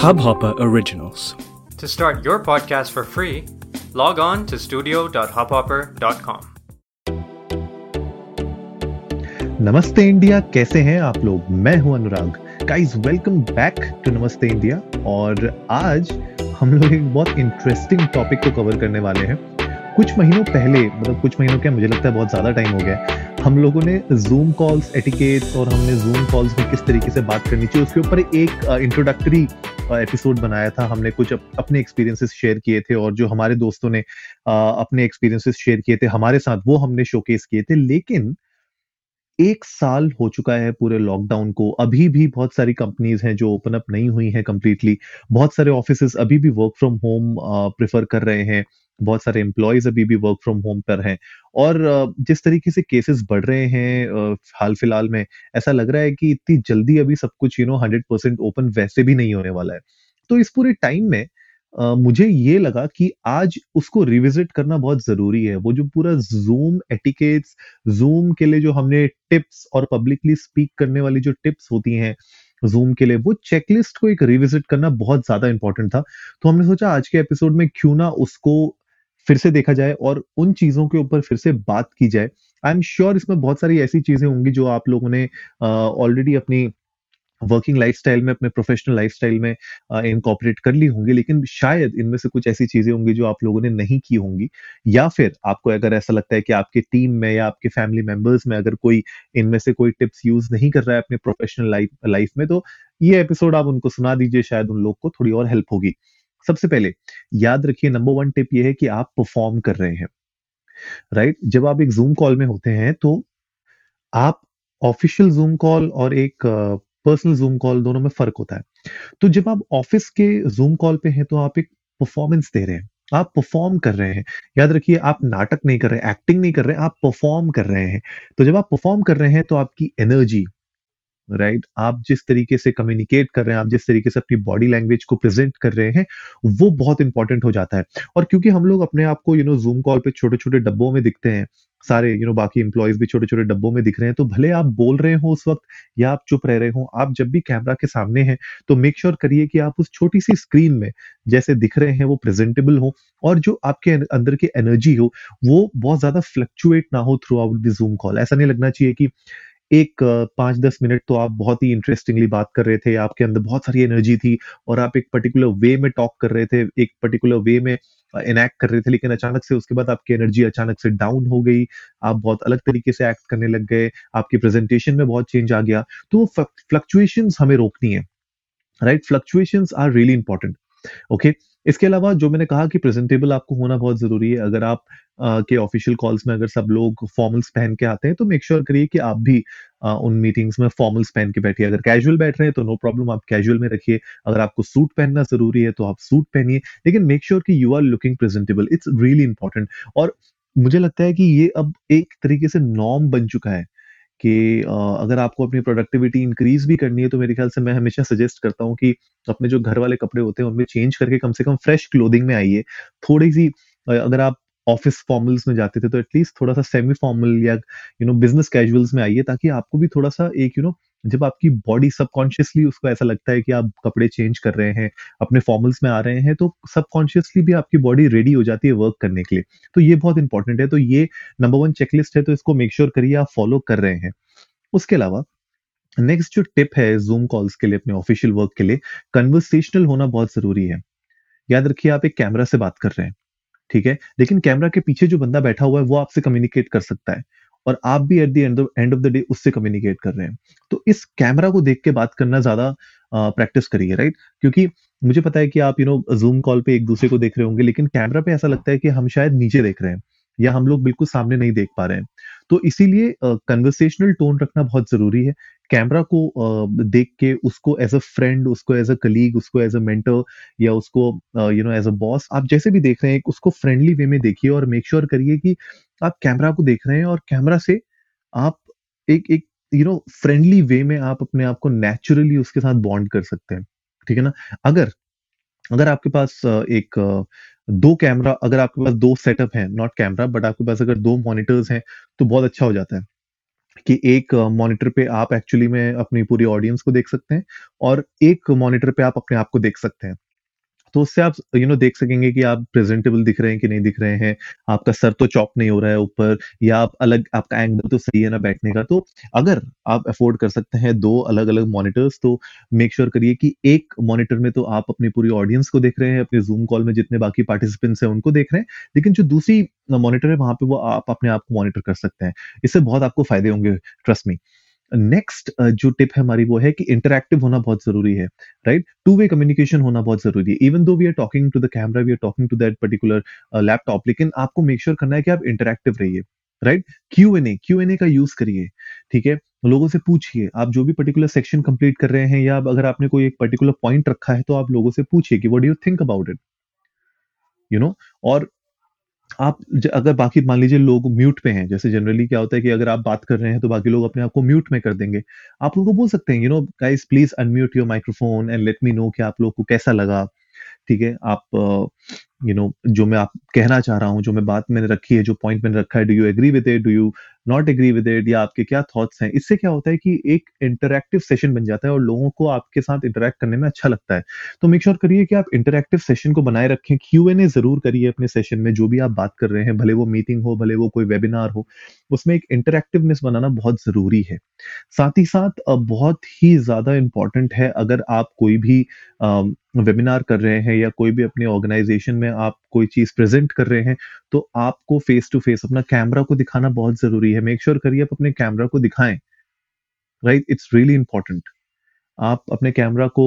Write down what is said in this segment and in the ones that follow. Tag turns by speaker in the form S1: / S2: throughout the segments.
S1: Hubhopper Originals.
S2: To start your podcast for free, log on to studio.hubhopper.com.
S3: नमस्ते India कैसे हैं आप लोग? मैं हूँ Anurag. Guys welcome back to Namaste India. और आज हम लोग एक बहुत इंटरेस्टिंग टॉपिक को कवर करने वाले हैं। कुछ महीनों पहले मतलब कुछ महीनों क्या मुझे लगता है बहुत ज़्यादा टाइम हो गया हम लोगों ने जूम कॉल्स एटिकेट्स और हमने जूम कॉल्स में किस तरीके से बात करनी चाहिए, उसके ऊपर एक इंट्रोडक्टरी एपिसोड बनाया था। हमने कुछ अपने एक्सपीरियंसेस शेयर किए थे और जो हमारे दोस्तों ने अपने एक्सपीरियंसेस शेयर किए थे हमारे साथ, वो हमने शोकेस किए थे। लेकिन एक साल हो चुका है पूरे लॉकडाउन को। अभी भी बहुत सारी कंपनीज़ हैं जो ओपन अप नहीं हुई हैं कंप्लीटली बहुत सारे ऑफ़िस अभी भी वर्क फ्रॉम होम प्रेफर कर रहे हैं। बहुत सारे एम्प्लॉयज़ अभी भी वर्क फ्रॉम होम पर हैं। और जिस तरीके से केसेस बढ़ रहे हैं हाल फ़िलहाल में ऐसा लग रहा है कि इतनी जल्दी अभी सब कुछ you know hundred percent open वैसे भी नहीं होने वाला है। तो इस पूरे टाइम में Uh, मुझे ये लगा कि आज उसको रिविजिट करना बहुत ज़रूरी है। वो जो पूरा जूम एटिकेट्स जूम के लिए जो हमने टिप्स और पब्लिकली स्पीक करने वाली जो टिप्स होती हैं जूम के लिए वो चेकलिस्ट को एक रिविजिट करना बहुत ज़्यादा इंपॉर्टेंट था। तो हमने सोचा आज के एपिसोड में क्यों ना उसको फिर से देखा जाए और उन चीज़ों के ऊपर फिर से बात की जाए। आई एम श्योर इसमें बहुत सारी ऐसी चीज़ें होंगी जो आप लोगों ने ऑलरेडी uh, अपनी वर्किंग लाइफस्टाइल में अपने प्रोफेशनल लाइफस्टाइल में इनकॉपरेट कर ली होंगी लेकिन शायद इनमें से कुछ ऐसी चीज़ें होंगी जो आप लोगों ने नहीं की होंगी। या फिर आपको अगर ऐसा लगता है कि आपके टीम में या आपके फैमिली मेंबर्स में अगर कोई इनमें से कोई टिप्स यूज़ नहीं कर रहा है अपने प्रोफेशनल लाइफ लाइफ में तो ये एपिसोड आप उनको सुना दीजिए शायद उन लोग को थोड़ी और हेल्प होगी। सबसे पहले, याद रखिए नंबर वन टिप ये है कि आप परफॉर्म कर रहे हैं। Right right? जब आप एक जूम कॉल में होते हैं तो आप ऑफिशियल जूम कॉल और एक पर्सनल जूम कॉल दोनों में फ़र्क होता है। तो जब आप ऑफ़िस के जूम कॉल पे हैं तो आप एक परफॉर्मेंस दे रहे हैं। आप परफॉर्म कर रहे हैं। याद रखिए, आप नाटक नहीं कर रहे एक्टिंग नहीं कर रहे, आप परफॉर्म कर रहे हैं। तो जब आप परफॉर्म कर रहे हैं तो आपकी एनर्जी राइट right? आप जिस तरीके से कम्युनिकेट कर रहे हैं, आप जिस तरीके से अपनी बॉडी लैंग्वेज को प्रेजेंट कर रहे हैं, वो बहुत इंपॉर्टेंट हो जाता है और क्योंकि हम लोग अपने आप को यू नो जूम कॉल पे छोटे छोटे डब्बों में दिखते हैं, सारे यू नो बाकी एम्प्लॉयज़ भी छोटे छोटे डब्बों में दिख रहे हैं तो भले आप बोल रहे हो उस वक्त या आप चुप रह रहे हो, आप जब भी कैमरा के सामने हैं तो मेक श्योर करिए कि आप उस छोटी सी स्क्रीन में जैसे दिख रहे हैं, वो प्रेजेंटेबल हो, और जो आपके अंदर की एनर्जी हो, वो बहुत ज़्यादा फ्लक्चुएट ना हो throughout the Zoom call ऐसा नहीं लगना चाहिए कि एक पाँच दस मिनट तो आप बहुत ही इंटरेस्टिंगली बात कर रहे थे, आपके अंदर बहुत सारी एनर्जी थी और आप एक पर्टिकुलर वे में टॉक कर रहे थे, एक पर्टिकुलर वे में इनएक्ट कर रहे थे, लेकिन अचानक से उसके बाद आपकी एनर्जी अचानक से डाउन हो गई, आप बहुत अलग तरीके से एक्ट करने लग गए, आपकी प्रेजेंटेशन में बहुत चेंज आ गया। तो फ्लक्चुएशन हमें रोकनी है right fluctuation are really important okay इसके अलावा जो मैंने कहा कि प्रेजेंटेबल आपको होना बहुत ज़रूरी है अगर आप आ, के ऑफिशियल कॉल्स में अगर सब लोग फॉर्मल्स पहन के आते हैं तो मेक श्योर sure करिए कि आप भी आ, उन मीटिंग्स में फॉर्मल्स पहन के बैठिए। अगर कैजुअल बैठ रहे हैं तो नो प्रॉब्लम आप कैजुअल में रखिए। अगर आपको सूट पहनना ज़रूरी है तो आप सूट पहनिए। लेकिन मेक श्योर sure कि you are looking presentable it's really important और मुझे लगता है कि ये अब एक तरीके से नॉर्म बन चुका है। कि अगर आपको अपनी प्रोडक्टिविटी इंक्रीज भी करनी है तो मेरे ख्याल से मैं हमेशा सजेस्ट करता हूँ कि अपने जो घर वाले कपड़े होते हैं, उनमें चेंज करके कम से कम फ्रेश क्लोदिंग में आइए। थोड़ी सी अगर आप ऑफ़िस फॉर्मल्स में जाते थे तो एटलीस्ट थोड़ा सा सेमी फॉर्मल या यू नो बिज़नेस कैजुअल्स में आइए, ताकि आपको भी थोड़ा सा एक यू नो जब आपकी बॉडी सबकॉन्शियसली उसको ऐसा लगता है कि आप कपड़े चेंज कर रहे हैं, अपने फॉर्मल्स में आ रहे हैं तो सबकॉन्शियसली भी आपकी बॉडी रेडी हो जाती है वर्क करने के लिए। तो ये बहुत इंपॉर्टेंट है तो ये नंबर वन चेकलिस्ट है तो इसको मेक श्योर करिए, आप फॉलो कर रहे हैं। उसके अलावा नेक्स्ट जो टिप है जूम कॉल्स के लिए, अपने ऑफिशियल वर्क के लिए कन्वर्सेशनल होना बहुत ज़रूरी है। याद रखिए, आप एक कैमरा से बात कर रहे हैं, ठीक है? लेकिन कैमरा के पीछे जो बंदा बैठा हुआ है, वो आपसे कम्युनिकेट कर सकता है। और आप भी at the end end of the day उससे कम्युनिकेट कर रहे हैं। तो इस कैमरा को देख के बात करना ज़्यादा प्रैक्टिस करिए राइट क्योंकि मुझे पता है कि आप यू नो जूम कॉल पे एक दूसरे को देख रहे होंगे लेकिन कैमरा पे ऐसा लगता है कि हम शायद नीचे देख रहे हैं या हम लोग बिल्कुल सामने नहीं देख पा रहे हैं। तो इसीलिए कन्वर्सेशनल टोन रखना बहुत ज़रूरी है। कैमरा को uh, देख के उसको एज अ फ्रेंड उसको एज अ कलीग उसको एज अ मेंटर या उसको you know as a boss आप जैसे भी देख रहे हैं उसको फ्रेंडली वे में देखिए और मेक श्योर करिए कि आप कैमरा को देख रहे हैं और कैमरा से आप एक एक यू नो फ्रेंडली वे में आप अपने आप को नेचुरली उसके साथ बॉन्ड कर सकते हैं, ठीक है ना अगर अगर आपके पास एक दो कैमरा, अगर आपके पास दो सेटअप है नॉट कैमरा बट आपके पास अगर दो मॉनिटर्स हैं तो बहुत अच्छा हो जाता है कि एक मॉनिटर पे आप एक्चुअली में अपनी पूरी ऑडियंस को देख सकते हैं और एक मॉनिटर पे आप अपने आप को देख सकते हैं। तो उससे आप यू नो देख सकेंगे कि आप प्रेजेंटेबल दिख रहे हैं कि नहीं दिख रहे हैं, आपका सर तो चॉप नहीं हो रहा है ऊपर या आप अलग आपका एंगल तो सही है ना बैठने का। तो अगर आप अफ़ोर्ड कर सकते हैं दो अलग-अलग मॉनिटर्स तो मेक श्योर करिए कि एक मॉनिटर में तो आप अपनी पूरी ऑडियंस को देख रहे हैं, अपने ज़ूम कॉल में जितने बाकी पार्टिसिपेंट्स हैं उनको देख रहे हैं, लेकिन जो दूसरी मॉनिटर है वहाँ पे वो आप अपने आप को मॉनिटर कर सकते हैं। इससे बहुत आपको फ़ायदे होंगे, ट्रस्ट मी। नेक्स्ट जो टिप है हमारी वो है कि इंटरैक्टिव होना बहुत ज़रूरी है, राइट? टू वे कम्युनिकेशन होना बहुत ज़रूरी है। Even though we are talking to the camera, we are talking to that particular laptop लेकिन आपको मेक श्योर sure करना है कि आप इंटरैक्टिव रहिए, राइट? क्यू-एन-ए, क्यू-एन-ए का यूज़ करिए, ठीक है? लोगों से पूछिए, आप जो भी पर्टिकुलर सेक्शन कंप्लीट कर रहे हैं या अगर आपने कोई एक पर्टिकुलर पॉइंट रखा है, तो आप लोगों से पूछिए कि what do you think about it? You know और आप अगर बाकी मान लीजिए लोग म्यूट पे हैं, जैसे जनरली क्या होता है कि अगर आप बात कर रहे हैं, तो बाकी लोग अपने आप को म्यूट में कर देंगे। आप उनको बोल सकते हैं, you know guys please unmute your microphone and let me know कि आप लोग को कैसा लगा। ठीक है? आप यू नो जो मैं आप कहना चाह रहा हूँ, जो मैं बात मैंने रखी है, जो पॉइंट मैंने रखा है, do you agree with it? Do you not agree with it? या आपके क्या थॉट्स हैं? इससे क्या होता है कि एक इंटरैक्टिव सेशन बन जाता है और लोगों को आपके साथ इंटरैक्ट करने में अच्छा लगता है। तो मेक श्योर करिए कि आप इंटरैक्टिव सेशन को बनाए रखें, क्यू-एन-ए ज़रूर करिए अपने सेशन में, जो भी आप बात कर रहे हैं, भले वो मीटिंग हो, भले वो कोई वेबिनार हो, उसमें एक इंटरैक्टिवनेस बनाना बहुत ज़रूरी है। साथ ही साथ बहुत ही ज़्यादा इंपॉर्टेंट है अगर आप कोई भी वेबिनार कर रहे हैं या कोई भी अपने ऑर्गेनाइजेशन में आप कोई चीज़ प्रेज़ेंट कर रहे हैं, तो आपको फ़ेस टू फ़ेस अपना कैमरा को दिखाना बहुत ज़रूरी है। मेक श्योर करिए आप अपने कैमरा को दिखाएँ, राइट? It's really important. आप अपने कैमरा को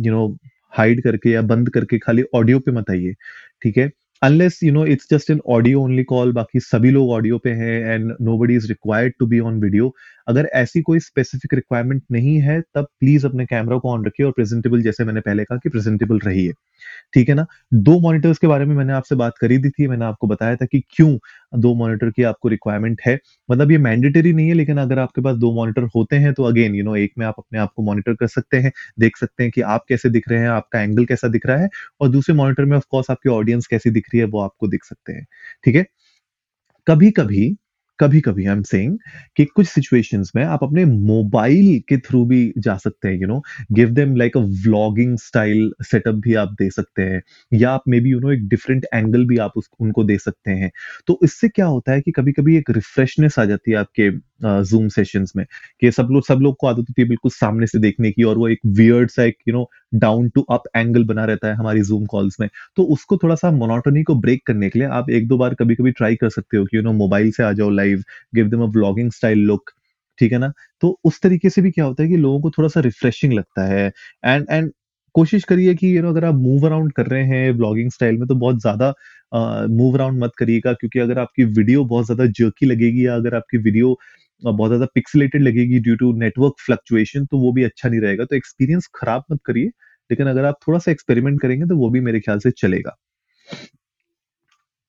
S3: यू नो हाइड करके या बंद करके खाली ऑडियो पे मत आइए, ठीक है? Unless you know it's just an audio only call बाकी सभी लोग ऑडियो पे हैं and nobody is required to be on video. अगर ऐसी कोई स्पेसिफिक रिक्वायरमेंट नहीं है, तब प्लीज़ अपने कैमरा को ऑन रखिए और प्रेज़ेंटेबल जैसे मैंने पहले कहा कि प्रेज़ेंटेबल रहिए। ठीक है ना? दो मॉनिटर्स के बारे में मैंने आपसे बात करी दी थी, मैंने आपको बताया था कि क्यों दो मॉनिटर की आपको रिक्वायरमेंट है। मतलब ये मैंडेटरी नहीं है लेकिन अगर आपके पास दो मॉनिटर होते हैं तो अगेन यू नो एक में आप अपने आप को मॉनिटर कर सकते हैं, देख सकते हैं कि आप कैसे दिख रहे हैं, आपका एंगल कैसा दिख रहा है और दूसरे मॉनिटर में ऑफकोर्स आपकी ऑडियंस कैसी दिख रही है वो आपको दिख सकते हैं। ठीक है? कभी-कभी कभी-कभी आई एम सेइंग कि कुछ सिचुएशंस में आप अपने मोबाइल के थ्रू भी जा सकते हैं, you know, give them like a vlogging style setup भी आप दे सकते हैं या आप मे बी यू नो एक डिफरेंट एंगल भी आप उस उनको दे सकते हैं। तो इससे क्या होता है कि कभी-कभी एक रिफ्रेशनेस आ जाती है आपके ज़ूम सेशंस में कि सब लोग सब लोग को आदत होती है बिल्कुल सामने से देखने की और वो एक वियर्ड सा एक you know down to up angle बना रहता है हमारी ज़ूम कॉल्स में। तो उसको थोड़ा-सा मोनोटोनी को ब्रेक करने के लिए आप 1-2 बार कभी-कभी ट्राई कर सकते हो कि यू नो मोबाइल से आ जाओ live, give them a vlogging style look, ठीक है ना? तो उस तरीके से भी क्या होता है कि लोगों को थोड़ा-सा रिफ्रेशिंग लगता है एंड एंड कोशिश करिए कि यू नो अगर आप मूव अराउंड कर रहे हैं व्लॉगिंग स्टाइल में तो बहुत ज़्यादा मूव अराउंड मत करिएगा क्योंकि अगर आपकी वीडियो बहुत ज़्यादा जर्की लगेगी या अगर आपकी वीडियो बहुत ज़्यादा पिक्सलेटेड लगेगी ड्यू टू नेटवर्क फ्लक्चुएशन तो वो भी अच्छा नहीं रहेगा। तो एक्सपीरियंस खराब मत करिए, लेकिन अगर आप थोड़ा-सा एक्सपेरिमेंट करेंगे तो वो भी मेरे ख्याल से चलेगा।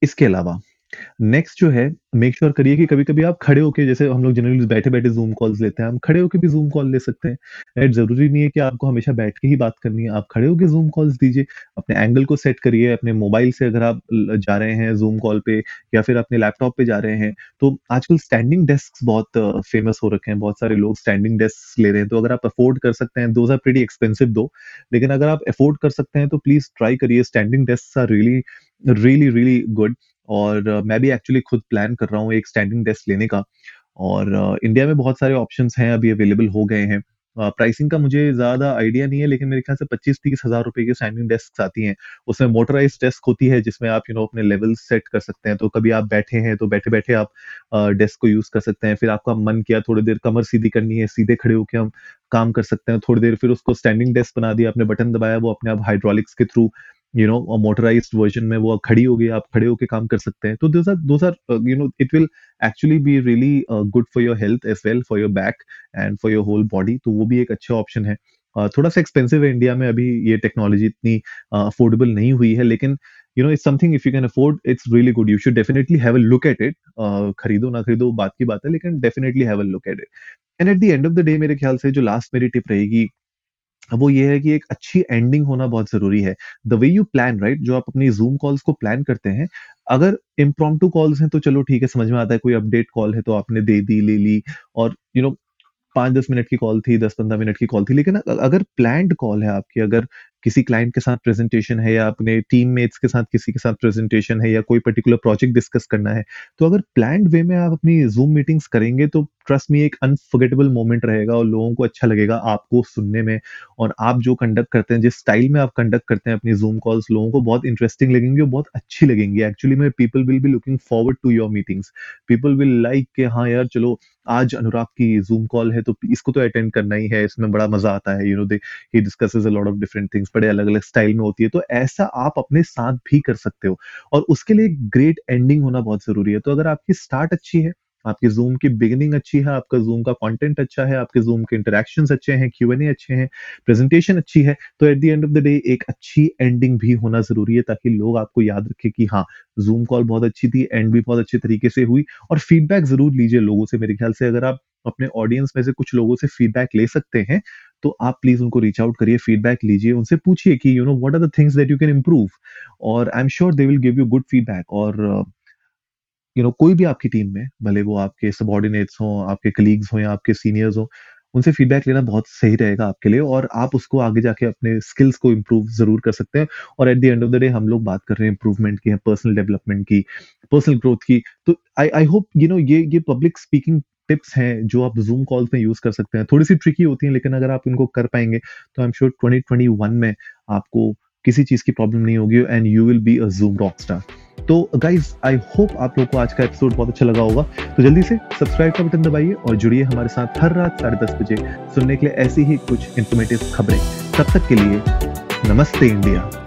S3: इसके अलावा नेक्स्ट जो है मेक श्योर करिए कि कभी-कभी आप खड़े होके जैसे हम लोग जनरली बैठे-बैठे ज़ूम कॉल्स लेते हैं, हम खड़े होके भी ज़ूम कॉल ले सकते हैं। राइट? ज़रूरी नहीं है कि आपको हमेशा बैठ के ही बात करनी है, आप खड़े होके ज़ूम कॉल्स दीजिए। अपने एंगल को सेट करिए, अपने मोबाइल से अगर आप जा रहे हैं ज़ूम कॉल पे या फिर अपने लैपटॉप पे जा रहे हैं, तो आजकल स्टैंडिंग डेस्क बहुत फ़ेमस हो रखे हैं, बहुत सारे लोग स्टैंडिंग डेस्क ले रहे हैं, तो अगर आप अफोर्ड कर सकते हैं, दोज़ आर प्रीटी एक्सपेंसिव दो, लेकिन अगर आप अफोर्ड कर सकते हैं तो प्लीज़ ट्राई करिए standing desk are really really really good और मैं भी एक्चुअली खुद प्लान कर रहा हूँ एक स्टैंडिंग डेस्क लेने का और इंडिया में बहुत सारे ऑप्शंस हैं अभी अवेलेबल हो गए हैं। प्राइसिंग का मुझे ज़्यादा आइडिया नहीं है लेकिन मेरे ख्याल से 25-30 हज़ार रुपए की स्टैंडिंग डेस्क्स आती हैं। उसमें मोटराइज़्ड डेस्क होती है जिसमें आप यू नो अपने लेवल सेट कर सकते हैं। तो कभी आप बैठे हैं तो बैठे-बैठे आप अ, डेस्क को यूज़ कर सकते हैं। फिर आपका मन किया थोड़ी देर कमर सीधी करनी है, सीधे खड़े होकर हम काम कर सकते हैं। थोड़ी देर फिर उसको स्टैंडिंग डेस्क बना दिया, आपने बटन दबाया वो अपने आप हाइड्रोलिक्स के through you know motorised version में वो खड़ी हो गई आप खड़े होके काम कर सकते हैं। तो you know it will actually be really good for your health as well for your back and for your whole body तो वो भी एक अच्छा ऑप्शन है। अ, थोड़ा सा एक्सपेंसिव है इंडिया में अभी ये टेक्नोलॉजी इतनी अफोर्डेबल uh, नहीं हुई है लेकिन you know it's something if you can afford it's really good you should definitely have a look at it खरीदो ना खरीदो बात की बात है लेकिन definitely have a look at it and at the end of the day मेरे ख्याल से जो लास्ट मेरी टिप रहेगी वो ये है कि एक अच्छी एंडिंग होना बहुत ज़रूरी है। The way you plan right जो आप अपनी जूम कॉल्स को प्लान करते हैं, अगर इम्प्रॉम्प्टू कॉल्स हैं तो चलो ठीक है, समझ में आता है, कोई अपडेट कॉल है तो आपने दे दी, ले ली और यू नो पाँच दस मिनट की कॉल थी, दस पंद्रह मिनट की कॉल थी, लेकिन अगर प्लान कॉल है आपकी, अगर किसी क्लाइंट के साथ प्रेजेंटेशन है या अपने टीम मेट्स के साथ किसी के साथ प्रेजेंटेशन है या कोई पर्टिकुलर प्रोजेक्ट डिस्कस करना है तो अगर प्लान वे में आप अपनी जूम मीटिंग्स करेंगे तो ट्रस्ट में एक अनफर्गेटेबल मोमेंट रहेगा और लोगों को अच्छा लगेगा आपको सुनने में और आप जो कंडक्ट करते हैं, जिस स्टाइल में आप कंडक्ट करते हैं अपनी जूम कॉल्स लोगों को बहुत इंटरेस्टिंग लगेंगे और बहुत अच्छी लगेंगी। एक्चुअली में people will be looking forward to your meetings people will like के हाँ यार, चलो, आज अनुराग की जूम कॉल है तो इसको तो अटेंड करना ही है, इसमें बड़ा मज़ा आता है you know they he discusses a lot of different things बड़े अलग अलग स्टाइल में होती है तो ऐसा आप अपने साथ भी कर सकते हो। और उसके लिए ग्रेट एंडिंग होना बहुत ज़रूरी है। तो अगर आपकी स्टार्ट अच्छी है, आपकी जूम की बिगिनिंग अच्छी है, आपका जूम का कंटेंट अच्छा है, आपके जूम के इंटरेक्शन अच्छे हैं क्यू एन ए अच्छे हैं प्रेजेंटेशन अच्छी है तो at the end of the day एक अच्छी एंडिंग भी होना ज़रूरी है, ताकि लोग आपको याद रखें कि हाँ जूम कॉल बहुत अच्छी थी एंड भी बहुत अच्छे तरीके से हुई। और फीडबैक ज़रूर लीजिए लोगों से। मेरे ख्याल से अगर आप अपने ऑडियंस में से कुछ लोगों से फीडबैक ले सकते हैं तो आप प्लीज़ उनको रीच आउट करिए फीडबैक लीजिए, उनसे पूछिए कि you know what are the things that you can improve और I am sure they will give you good feedback और यू नो कोई भी आपकी टीम में, भले वो आपके सबॉर्डिनेट्स हों, आपके कलीग्स हों या आपके सीनियर्स हों, उनसे फीडबैक लेना बहुत सही रहेगा आपके लिए और आप उसको आगे जाके अपने स्किल्स को इम्प्रूव ज़रूर कर सकते हैं और at the end of the day हम लोग बात कर रहे हैं इंप्रूवमेंट की पर्सनल डेवलपमेंट की पर्सनल ग्रोथ की। तो I I hope you know ये ये पब्लिक स्पीकिंग टिप्स हैं जो आप जूम कॉल्स में यूज़ कर सकते हैं। थोड़ी सी ट्रिकी होती हैं, लेकिन अगर आप इनको कर पाएँगे तो आई एम श्योर 2021 में आपको किसी चीज़ की प्रॉब्लम नहीं होगी and you will be a Zoom rock star तो गाइज़ आई होप आप लोग को आज का एपिसोड बहुत अच्छा लगा होगा। तो जल्दी से सब्सक्राइब का बटन दबाइए और जुड़िए हमारे साथ हर रात साढ़े दस बजे सुनने के लिए ऐसी ही कुछ इंफॉर्मेटिव खबरें। तब तक के लिए नमस्ते इंडिया।